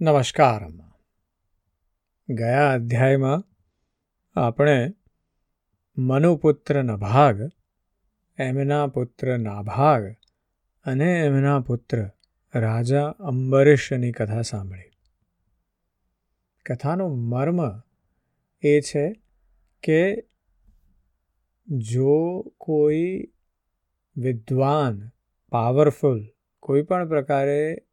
નમસ્કાર ગયા અધ્યાયમાં આપણે મનુપુત્ર નભાગ એમના પુત્ર નાભાગ અને એમના પુત્ર રાજા અંબરીશની કથા સાંભળી. કથાનો મર્મ એ છે કે જો કોઈ વિદ્વાન પાવરફુલ કોઈ પણ પ્રકારે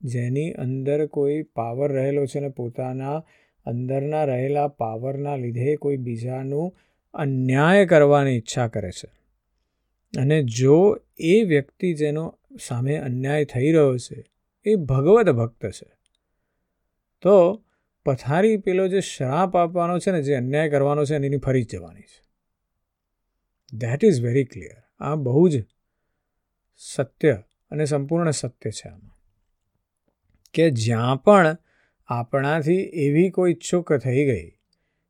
જેની અંદર કોઈ પાવર રહેલો છે ને પોતાના અંદરના રહેલા પાવરના લીધે કોઈ બીજાનું અન્યાય કરવાની ઈચ્છા કરે છે. અને જો એ વ્યક્તિ જેનો સામે અન્યાય થઈ રહ્યો છે, એ ભગવત ભક્ત છે, તો પથારી પેલો જે શ્રાપ આપવાનો છે ને, જે અન્યાય કરવાનો છે, એની ફરી જવાની છે. ધેટ ઇઝ વેરી ક્લિયર આ બહુ જ સત્ય અને સંપૂર્ણ સત્ય છે આમાં. કે જ્યાં પણ આપણાથી એવી કોઈ ચૂક થઈ ગઈ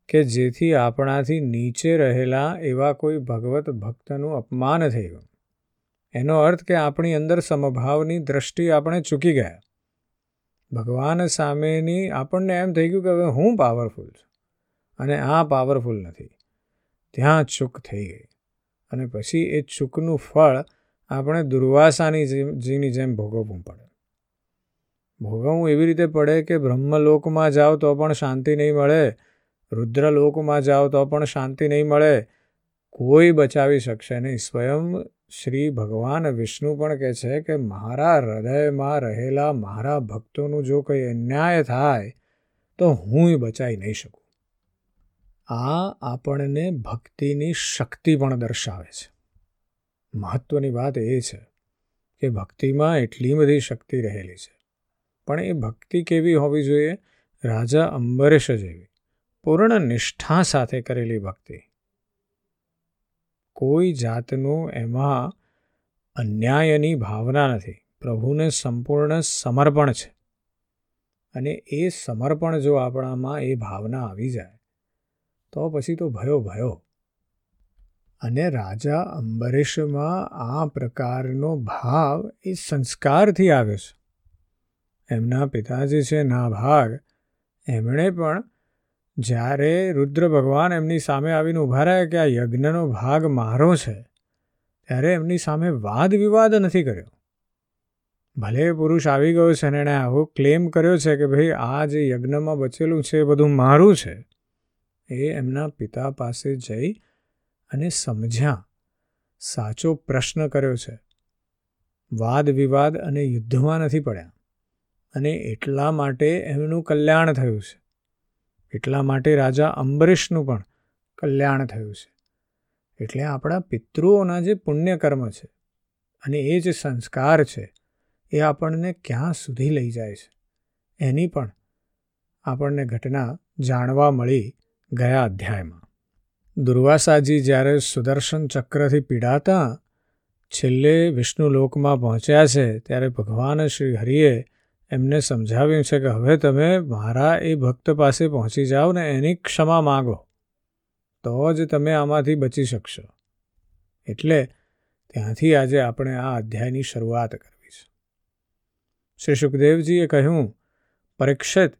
કે જેથી આપણાથી નીચે રહેલા એવા કોઈ ભગવત ભક્તનું અપમાન થઈ ગયું. એનો અર્થ કે આપણી અંદર સમભાવની દ્રષ્ટિ આપણે ચૂકી ગયા. ભગવાન સામેની આપણને એમ થઈ ગયું કે હવે હું પાવરફુલ છું અને આ પાવરફુલ નથી. ત્યાં ચૂક થઈ ગઈ અને પછી એ ચૂકનું ફળ આપણે દુર્વાસાની જીની જેમ ભોગવવું પડે. ભોગવવું એવી રીતે પડે કે બ્રહ્મલોકમાં જાઓ તો પણ શાંતિ નહીં મળે, રુદ્રલોકમાં જાઓ તો પણ શાંતિ નહીં મળે. કોઈ બચાવી શકશે નહીં. સ્વયં શ્રી ભગવાન વિષ્ણુ પણ કહે છે કે મારા હૃદયમાં રહેલા મારા ભક્તોનું જો કંઈ અન્યાય થાય, તો હું બચાવી નહીં શકું. આ આપણને ભક્તિની શક્તિ પણ દર્શાવે છે. મહત્વની વાત એ છે કે ભક્તિમાં એટલી બધી શક્તિ રહેલી છે. પણ એ ભક્તિ કેવી હોવી જોઈએ? રાજા અંબરીશ જેવી. પૂર્ણ નિષ્ઠા સાથે કરેલી ભક્તિ. કોઈ જાતનું એમાં અન્યાયની ભાવના નથી. પ્રભુને સંપૂર્ણ સમર્પણ છે. અને એ સમર્પણ જો આપણામાં એ ભાવના આવી જાય, તો પછી તો ભયો ભયો. અને રાજા અંબરીશમાં આ પ્રકારનો ભાવ એ સંસ્કારથી આવ્યો છે. એમના પિતાજી છે નાભાગ. એમણે પણ જ્યારે રુદ્ર ભગવાન એમની સામે આવીને ઊભા રહ્યા કે આ યજ્ઞનો ભાગ મારો છે, ત્યારે એમની સામે વાદ વિવાદ નથી કર્યો. ભલે પુરુષ આવી ગયો છે અને એણે આવો ક્લેમ કર્યો છે કે ભાઈ, આ જે યજ્ઞમાં બચેલું છે, એ બધું મારું છે, એ એમના પિતા પાસે જઈ અને સમજ્યા. સાચો પ્રશ્ન કર્યો છે. વાદ વિવાદ અને યુદ્ધમાં નથી પડ્યા. અને એટલા માટે એમનું કલ્યાણ થયું છે. એટલા માટે રાજા અંબરીશનું પણ કલ્યાણ થયું છે. એટલે આપણા પિતૃઓના જે પુણ્યકર્મ છે અને એ જે સંસ્કાર છે એ આપણને ક્યાં સુધી લઈ જાય છે? એની પણ આપણને ઘટના જાણવા મળી ગયા અધ્યાયમાં. દુર્વાસાજી જ્યારે સુદર્શન ચક્રથી પીડાતા, છેલ્લે વિષ્ણુ લોકમાં પહોંચ્યા છે, ત્યારે ભગવાન શ્રી હરિએ એમને સમજાવ્યું છે કે હવે તમે મારા એ ભક્ત પાસે પહોંચી જાઓ ને એની ક્ષમા માગો, તો જ તમે આમાંથી બચી શકશો. એટલે ત્યાંથી આજે આપણે આ અધ્યાયની શરૂઆત કરવી છે. શ્રી સુખદેવજીએ કહ્યું, પરીક્ષિત,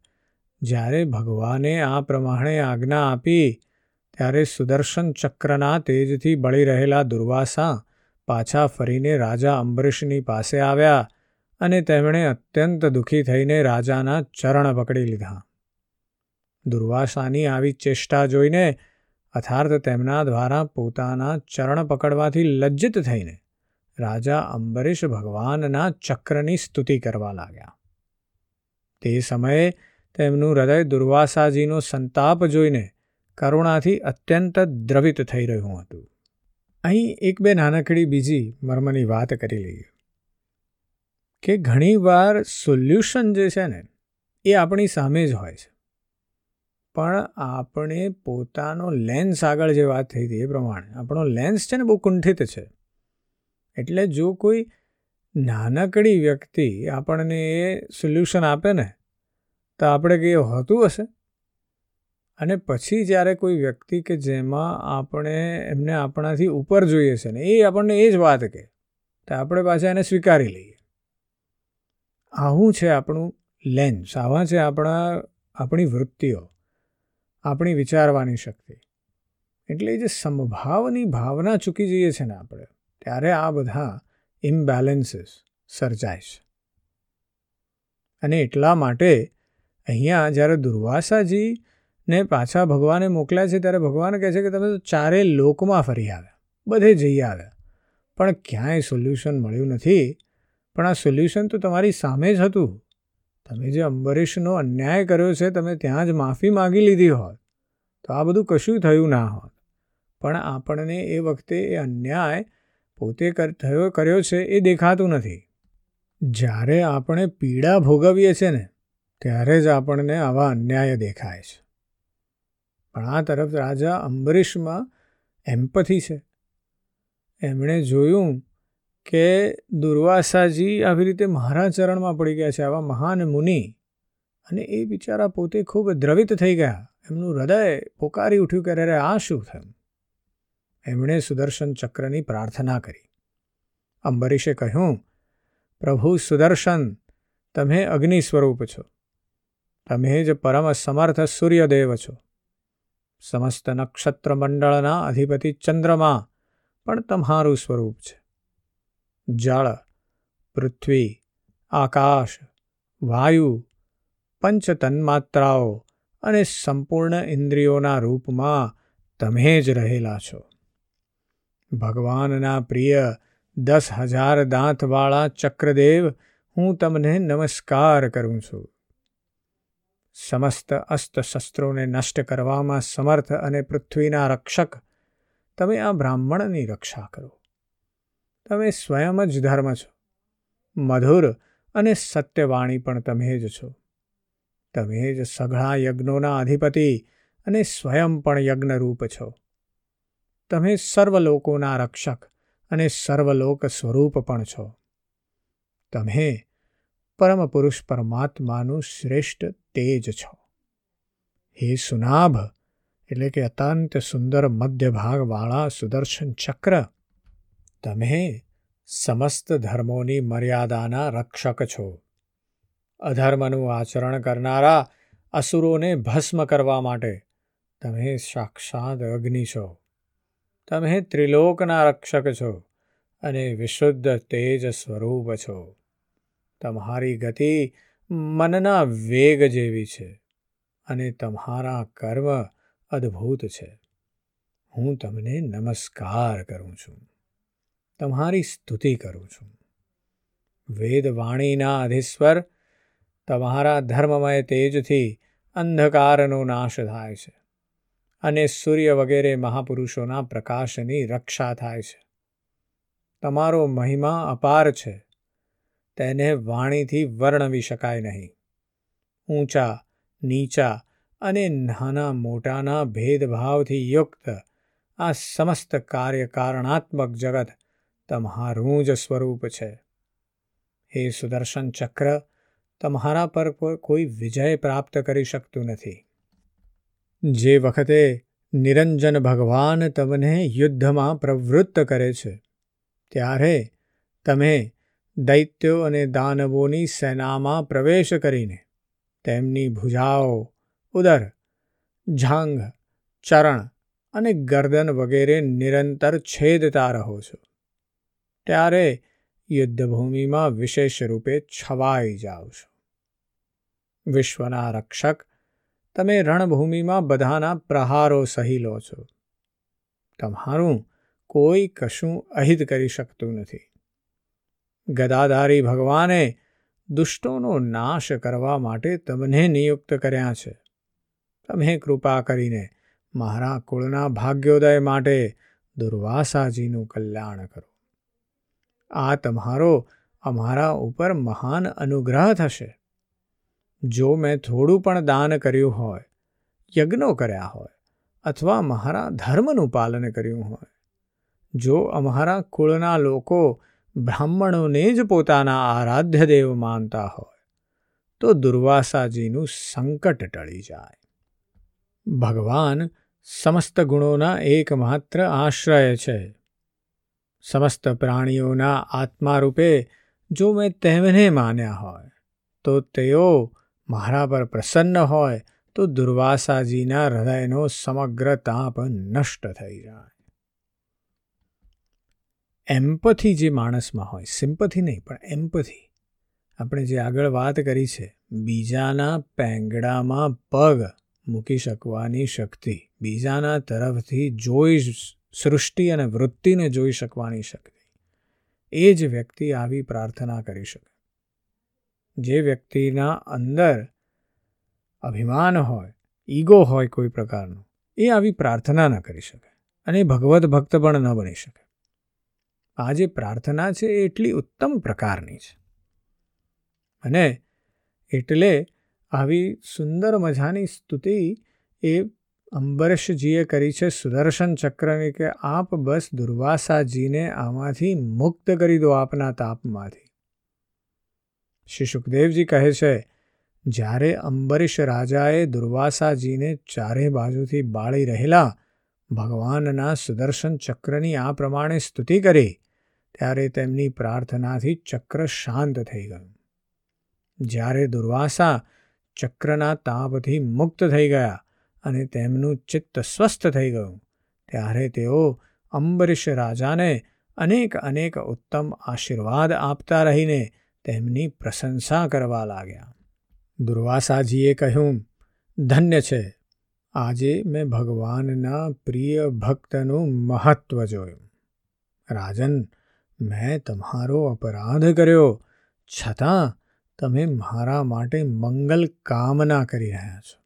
જ્યારે ભગવાને આ પ્રમાણે આજ્ઞા આપી, ત્યારે સુદર્શન ચક્રના તેજથી બળી રહેલા દુર્વાસા પાછા ફરીને રાજા અંબરીશની પાસે આવ્યા અને તેમણે અત્યંત દુઃખી થઈને રાજાના ચરણ પકડી લીધા. દુર્વાસાની આવી ચેષ્ટા જોઈને અર્થાર્થ તેમના દ્વારા પોતાના ચરણ પકડવાથી લજ્જિત થઈને રાજા અંબરીશ ભગવાનના ચક્રની સ્તુતિ કરવા લાગ્યા. તે સમયે તેમનું હૃદય દુર્વાસાજીનો સંતાપ જોઈને કરુણાથી અત્યંત દ્રવિત થઈ રહ્યું હતું. અહીં એક બે નાનકડી બીજી મર્મની વાત કરી લઈએ. કે ઘણીવાર સોલ્યુશન જે છે ને, એ આપણી સામે જ હોય છે. પણ આપણે પોતાનો લેન્સ આગળ જે વાત થઈ હતી એ પ્રમાણે, આપણો લેન્સ છે ને બહુ કુંઠિત છે. એટલે જો કોઈ નાનકડી વ્યક્તિ આપણને એ સોલ્યુશન આપે ને, તો આપણે કંઈ હોતું હશે. અને પછી જ્યારે કોઈ વ્યક્તિ કે જેમાં આપણે એમને આપણાથી ઉપર જોઈએ છે ને, એ આપણને એ જ વાત કહે, તો આપણે પાછા એને સ્વીકારી લઈએ. આવું છે આપણું લેન્સ આવા છે આપણા, આપણી વૃત્તિઓ. આપણી વિચારવાની શક્તિ. એટલે જે સમભાવની ભાવના ચૂકી જઈએ છીએ ને આપણે, ત્યારે આ બધા ઇમ્બેલેન્સીસ સર્જાય છે. અને એટલા માટે અહીંયા જ્યારે દુર્વાસાજીને પાછા ભગવાને મોકલ્યા છે, ત્યારે ભગવાન કહે છે કે તમે તો ચારે લોકમાં ફરી આવ્યા. બધે જઈ આવ્યા. પણ ક્યાંય સોલ્યુશન મળ્યું નથી. પણ આ સોલ્યુશન તો તમારી સામે જ હતું. તમે જે અંબરીશનો અન્યાય કર્યો છે, તમે ત્યાં જ માફી માગી લીધી હોત. તો આ બધું કશું થયું ના હોત. પણ આપણને એ વખતે એ અન્યાય પોતે થયો, કર્યો છે એ દેખાતું નથી. જ્યારે આપણે પીડા ભોગવીએ છીએ ને, ત્યારે જ આપણને આવા અન્યાય દેખાય છે. પણ આ તરફ રાજા અંબરીશમાં એમ્પથી છે. એમણે જોયું કે દુર્વાસાજી આવી રીતે મારા ચરણમાં પડી ગયા છે, આવા મહાન મુનિ. અને એ બિચારા પોતે ખૂબ દ્રવિત થઈ ગયા. એમનું હૃદય પોકારી ઉઠ્યું કે અરે, આ શું થયું? એમણે સુદર્શન ચક્રની પ્રાર્થના કરી. અંબરીશે કહ્યું, પ્રભુ સુદર્શન, તમે અગ્નિ સ્વરૂપ છો. તમે જ પરમ સમર્થ સૂર્યદેવ છો. સમસ્ત નક્ષત્રમંડળના અધિપતિ ચંદ્રમા પણ તમારું સ્વરૂપ છે. જળ, પૃથ્વી, આકાશ, વાયુ પંચ તન્માત્રાઓ અને સંપૂર્ણ ઇન્દ્રિયોના રૂપમાં તમે જ રહેલા છો. ભગવાનના પ્રિય દસ હજાર દાંતવાળા ચક્રદેવ, હું તમને નમસ્કાર કરું છું. સમસ્ત અસ્તશસ્ત્રોને નષ્ટ કરવામાં સમર્થ અને પૃથ્વીના રક્ષક, તમે આ બ્રાહ્મણની રક્ષા કરો. તમે સ્વયં જ ધર્મ છો. મધુર અને સત્યવાણી પણ તમે જ છો. તમે જ સઘળા યજ્ઞોના અધિપતિ અને સ્વયં પણ યજ્ઞરૂપ છો. તમે સર્વલોકોના રક્ષક અને સર્વલોક સ્વરૂપ પણ છો. તમે પરમ પુરુષ પરમાત્માનું શ્રેષ્ઠ તેજ છો. હે સુનાભ, એટલે કે અત્યંત સુંદર મધ્ય ભાગવાળા સુદર્શન ચક્ર તમે સમસ્ત ધર્મોની મર્યાદાના રક્ષક છો. અધર્મનું આચરણ કરનારા અસુરોને ભસ્મ કરવા માટે તમે સાક્ષાત અગ્નિ છો. તમે ત્રિલોકના રક્ષક છો અને વિશુદ્ધ તેજ સ્વરૂપ છો. તમારી ગતિ મનના વેગ જેવી છે અને તમારા કર્મ અદ્ભુત છે. હું તમને નમસ્કાર કરું છું. તમારી સ્તુતિ કરું છું. વેદવાણીના અધિસ્વર તમારા ધર્મમય તેજથી અંધકારનો નાશ થાય છે અને સૂર્ય વગેરે મહાપુરુષોના પ્રકાશની રક્ષા થાય છે. તમારો મહિમા અપાર છે. તેને વાણીથી વર્ણવી શકાય નહીં. ઊંચા, નીચા અને નાના મોટાના ભેદભાવથી યુક્ત આ સમસ્ત કાર્યકારણાત્મક જગત તમારું જ સ્વરૂપ છે. હે સુદર્શન ચક્ર, તમારા પર કોઈ વિજય પ્રાપ્ત કરી શકતું નથી. જે વખતે નિરંજન ભગવાન તમને યુદ્ધમાં પ્રવૃત્ત કરે છે, ત્યારે તમે દૈત્યો અને દાનવોની સેનામાં પ્રવેશ કરીને તેમની ભુજાઓ, ઉદર જાંઘ ચરણ અને ગરદન વગેરે નિરંતર છેદતા રહો છો. ત્યારે યુદ્ધભૂમિમાં વિશેષ રૂપે છવાઈ જાઓ છો. વિશ્વના રક્ષક, તમે રણભૂમિમાં બધાના પ્રહારો સહી લો છો. તમારું કોઈ કશું અહિત કરી શકતું નથી. ગદાધારી ભગવાને દુષ્ટોનો નાશ કરવા માટે તમને નિયુક્ત કર્યા છે. તમે કૃપા કરીને મારા કુળના ભાગ્યોદય માટે દુર્વાસાજીનું કલ્યાણ કરો. આ તમારો અમારા ઉપર મહાન અનુગ્રહ થશે. જો મેં થોડું પણ દાન કર્યું હોય, યજ્ઞો કર્યા હોય, અથવા મારા ધર્મનું પાલન કર્યું હોય, જો અમારા કુળના લોકો બ્રાહ્મણોને જ પોતાના આરાધ્ય દેવ માનતા હોય, તો દુર્વાસાજીનું સંકટ ટળી જાય. ભગવાન સમસ્ત ગુણોના એકમાત્ર આશ્રય છે. સમસ્ત પ્રાણીઓના આત્મા રૂપે જો મેં તેમને માન્યા હોય, તો તેઓ મારા પર પ્રસન્ન હોય, તો દુર્વાસાજીના હૃદયનો સમગ્ર તાપ નષ્ટ થઈ જાય. એમ્પથી જે માણસમાં હોય, સિમ્પથી નહીં, પણ એમ્પથી. આપણે જે આગળ વાત કરી છે, બીજાના પેંગડામાં પગ મૂકી શકવાની શક્તિ, બીજાના તરફથી જોઈ સૃષ્ટિ અને વૃત્તિને જોઈ શકવાની શક્તિ. એ જ વ્યક્તિ આવી પ્રાર્થના કરી શકે. જે વ્યક્તિના અંદર અભિમાન હોય, ઈગો હોય કોઈ પ્રકારનું, એ આવી પ્રાર્થના ન કરી શકે અને ભગવત ભક્ત પણ ન બની શકે. આ જે પ્રાર્થના છે એ એટલી ઉત્તમ પ્રકારની છે. અને એટલે આવી સુંદર મજાની સ્તુતિ એ અંબરીશજીએ કરી છે સુદર્શન ચક્રની કે આપ બસ દુર્વાસાજીને આમાંથી મુક્ત કરી દો આપના તાપમાંથી. શ્રી સુખદેવજી કહે છે, જ્યારે અંબરીશ રાજાએ દુર્વાસાજીને ચારે બાજુથી બાળી રહેલા ભગવાનના સુદર્શન ચક્રની આ પ્રમાણે સ્તુતિ કરી, ત્યારે તેમની પ્રાર્થનાથી ચક્ર શાંત થઈ ગયું. જ્યારે દુર્વાસા ચક્રના તાપથી મુક્ત થઈ ગયા અને તેમનું ચિત્ત સ્વસ્થ થઈ ગયું. ત્યારે તેઓ અંબરીશ રાજાને અનેક અનેક ઉત્તમ આશીર્વાદ આપતા રહીને તેમની પ્રશંસા કરવા લાગ્યા. દુર્વાસાજીએ કહ્યું, ધન્ય છે. આજે મેં ભગવાનના પ્રિય ભક્તનું મહત્વ જોયું. રાજન, મેં તમારો અપરાધ કર્યો. છતાં, તમે મારા માટે મંગલ કામના કરી રહ્યા છો.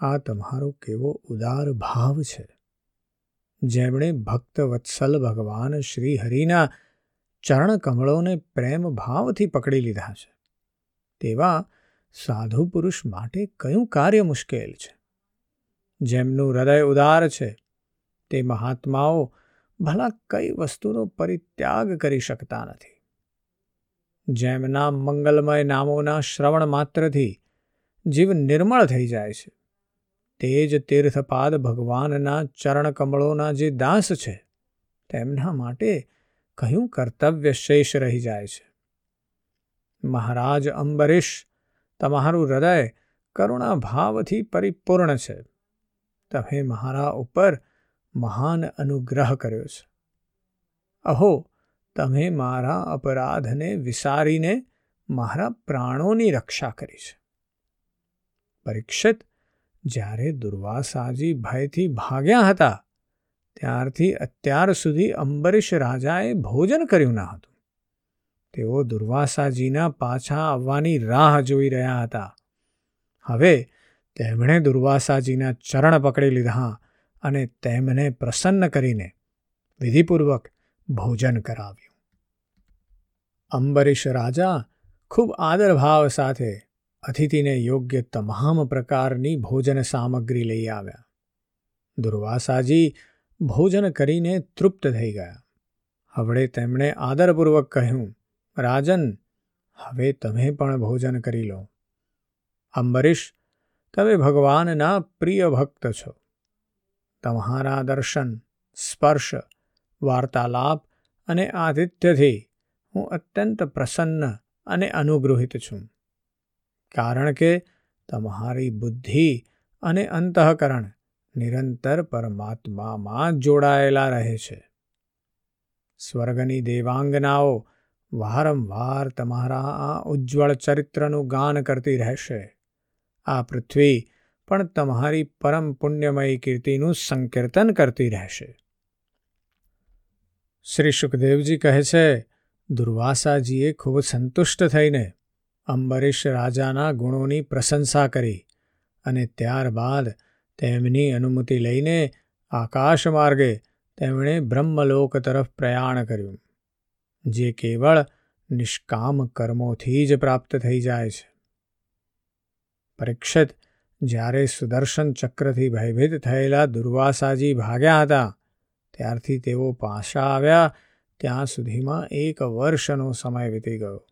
આ તમારો કેવો ઉદાર ભાવ છે. જેમણે ભક્ત વત્સલ ભગવાન શ્રી હરિના ચરણ પ્રેમ ભાવથી પકડી લીધા છે. તેવા સાધુ પુરુષ માટે કયું કાર્ય મુશ્કેલ છે? જેમનું હૃદય ઉદાર છે, તે મહાત્માઓ ભલા કઈ વસ્તુનો પરિત્યાગ કરી શકતા નથી. જેમના મંગલમય નામોના શ્રવણ માત્રથી જીવ નિર્મળ થઈ જાય છે. તે જ તીર્થપાદ ભગવાનના ચરણકમળોના જે દાસ છે, તેમના માટે કયું કર્તવ્ય શેષ રહી જાય છે? મહારાજ અંબરીશ, તમારું હૃદય કરુણાભાવથી પરિપૂર્ણ છે. તમે મારા ઉપર મહાન અનુગ્રહ કર્યો છે. અહો, તમે મારા અપરાધને વિસારીને મારા પ્રાણોની રક્ષા કરી છે. પરીક્ષિત જ્યારે દુર્વાસાજી ભયથી ભાગ્યા હતા, ત્યારથી અત્યાર સુધી અંબરીશ રાજાએ ભોજન કર્યું ન હતું. તેઓ દુર્વાસાજીના પાછા આવવાની રાહ જોઈ રહ્યા હતા. હવે તેમણે દુર્વાસાજીના ચરણ પકડી લીધા અને તેમને પ્રસન્ન કરીને વિધિપૂર્વક ભોજન કરાવ્યું. અંબરીશ રાજા ખૂબ આદરભાવ સાથે અતિથિને યોગ્ય તમામ પ્રકારની ભોજન સામગ્રી લઈ આવ્યા. દુર્વાસાજી ભોજન કરીને તૃપ્ત થઈ ગયા. હવે તેમણે આદરપૂર્વક કહ્યું, રાજન, હવે તમે પણ ભોજન કરી લો. અંબરીશ, તમે ભગવાનના પ્રિય ભક્ત છો. તમારા દર્શન, સ્પર્શ, વાર્તાલાપ અને આતિથ્યથી હું અત્યંત પ્રસન્ન અને અનુગૃહિત છું. કારણ કે તમારી બુદ્ધિ અને અંતઃકરણ નિરંતર પરમાત્મામાં જોડાયેલા રહે છે. સ્વર્ગની દેવાંગનાઓ વારંવાર તમારા આ ઉજ્જવળ ચરિત્રનું ગાન કરતી રહેશે. આ પૃથ્વી પણ તમારી પરમ પુણ્યમયી કીર્તિનું સંકીર્તન કરતી રહેશે. શ્રી સુખદેવજી કહે છે, દુર્વાસાજીએ ખૂબ સંતુષ્ટ થઈને અંબરીશ રાજાના ગુણોની પ્રશંસા કરી અને ત્યારબાદ તેમની અનુમતિ લઈને આકાશ માર્ગે તેમણે બ્રહ્મલોક તરફ પ્રયાણ કર્યું, જે કેવળ નિષ્કામ કર્મોથી જ પ્રાપ્ત થઈ જાય છે. પરીક્ષિત જ્યારે સુદર્શન ચક્રથી ભયભીત થયેલા દુર્વાસાજી ભાગ્યા હતા, ત્યારથી તેઓ પાછા આવ્યા, ત્યાં સુધીમાં એક વર્ષનો સમય વીતી ગયો.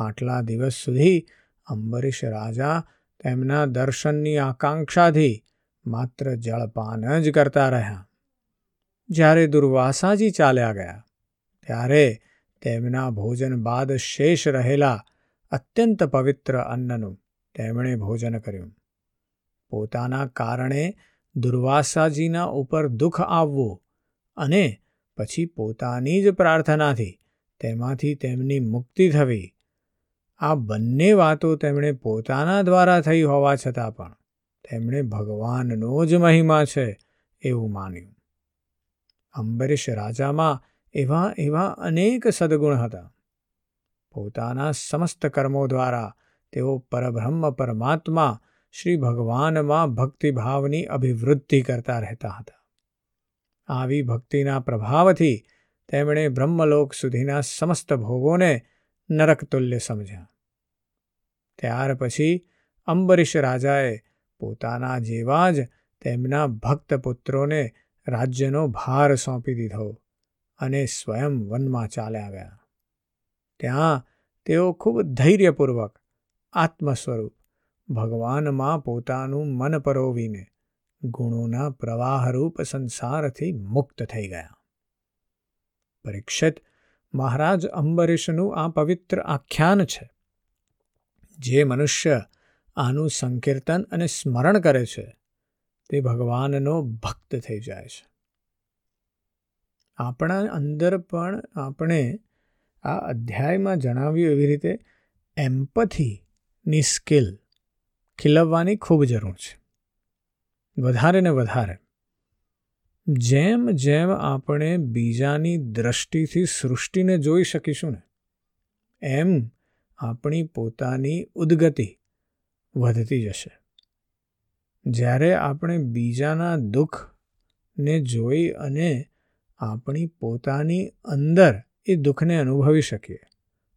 આટલા દિવસ સુધી અંબરીશ રાજા તેમના દર્શનની આકાંક્ષાથી માત્ર જળપાન જ કરતા રહ્યા. જ્યારે દુર્વાસાજી ચાલ્યા ગયા, ત્યારે તેમના ભોજન બાદ શેષ રહેલા અત્યંત પવિત્ર અન્નનું તેમણે ભોજન કર્યું. પોતાના કારણે દુર્વાસાજીના ઉપર દુઃખ આવવું અને પછી પોતાની જ પ્રાર્થનાથી તેમાંથી તેમની મુક્તિ થવી આ બંને વાતો તેમણે પોતાના દ્વારા થઈ હોવા છતાં પણ તેમણે ભગવાનનો જ મહિમા છે એવું માન્યું. અંબરીશ રાજામાં એવા એવા અનેક સદગુણ હતા. પોતાના સમસ્ત કર્મો દ્વારા તેઓ પરબ્રહ્મ પરમાત્મા શ્રી ભગવાનમાં ભક્તિભાવની અભિવૃદ્ધિ કરતા રહેતા હતા. આવી ભક્તિના પ્રભાવથી તેમણે બ્રહ્મલોક સુધીના સમસ્ત ભોગોને નરકતુલ્ય સમજ્યા ત્યાર પછી અંબરીશ રાજાએ પોતાના જેવા જ તેમના ભક્ત પુત્રોને રાજ્યનો ભાર સોંપી દીધો અને સ્વયં વનમાં ચાલ્યા ગયા ત્યાં તેઓ ખૂબ ધૈર્યપૂર્વક આત્મ સ્વરૂપ ભગવાનમાં પોતાનું મન પરોવીને ગુણોના પ્રવાહરૂપ સંસારથી મુક્ત થઈ ગયા પરીક્ષિત મહારાજ અંબરીશનું આ પવિત્ર આખ્યાન છે, જે મનુષ્ય આનું સંકીર્તન અને સ્મરણ કરે છે, તે ભગવાનનો ભક્ત થઈ જાય છે. આપણા અંદર પણ આપણે આ અધ્યાયમાં જણાવ્યું એવી રીતે એમ્પથીની સ્કિલ ખીલવવાની ખૂબ જરૂર છે. વધારે ને વધારે જેમ જેમ આપણે બીજાની દ્રષ્ટિથી સૃષ્ટિને જોઈ શકીશું ને, એમ આપણી પોતાની ઉદ્ગતિ વધતી જશે. જ્યારે આપણે બીજાના દુઃખને જોઈ અને આપણી પોતાની અંદર એ દુઃખને અનુભવી શકીએ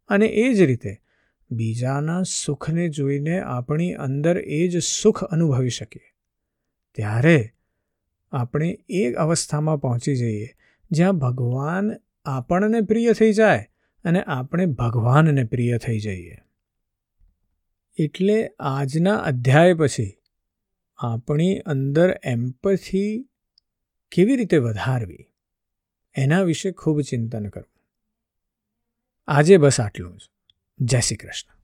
અને એ જ રીતે બીજાના સુખને જોઈને આપણી અંદર એ જ સુખ અનુભવી શકીએ, ત્યારે આપણે એ અવસ્થામાં પહોંચી જઈએ, જ્યાં ભગવાન આપણને પ્રિય થઈ જાય અને આપણે ભગવાનને પ્રિય થઈ જઈએ. એટલે આજના અધ્યાય પછી આપણી અંદર એમ્પથી કેવી રીતે વધારવી, એના વિશે ખૂબ ચિંતન કરવું આજે બસ આટલું જ. જય શ્રી કૃષ્ણ.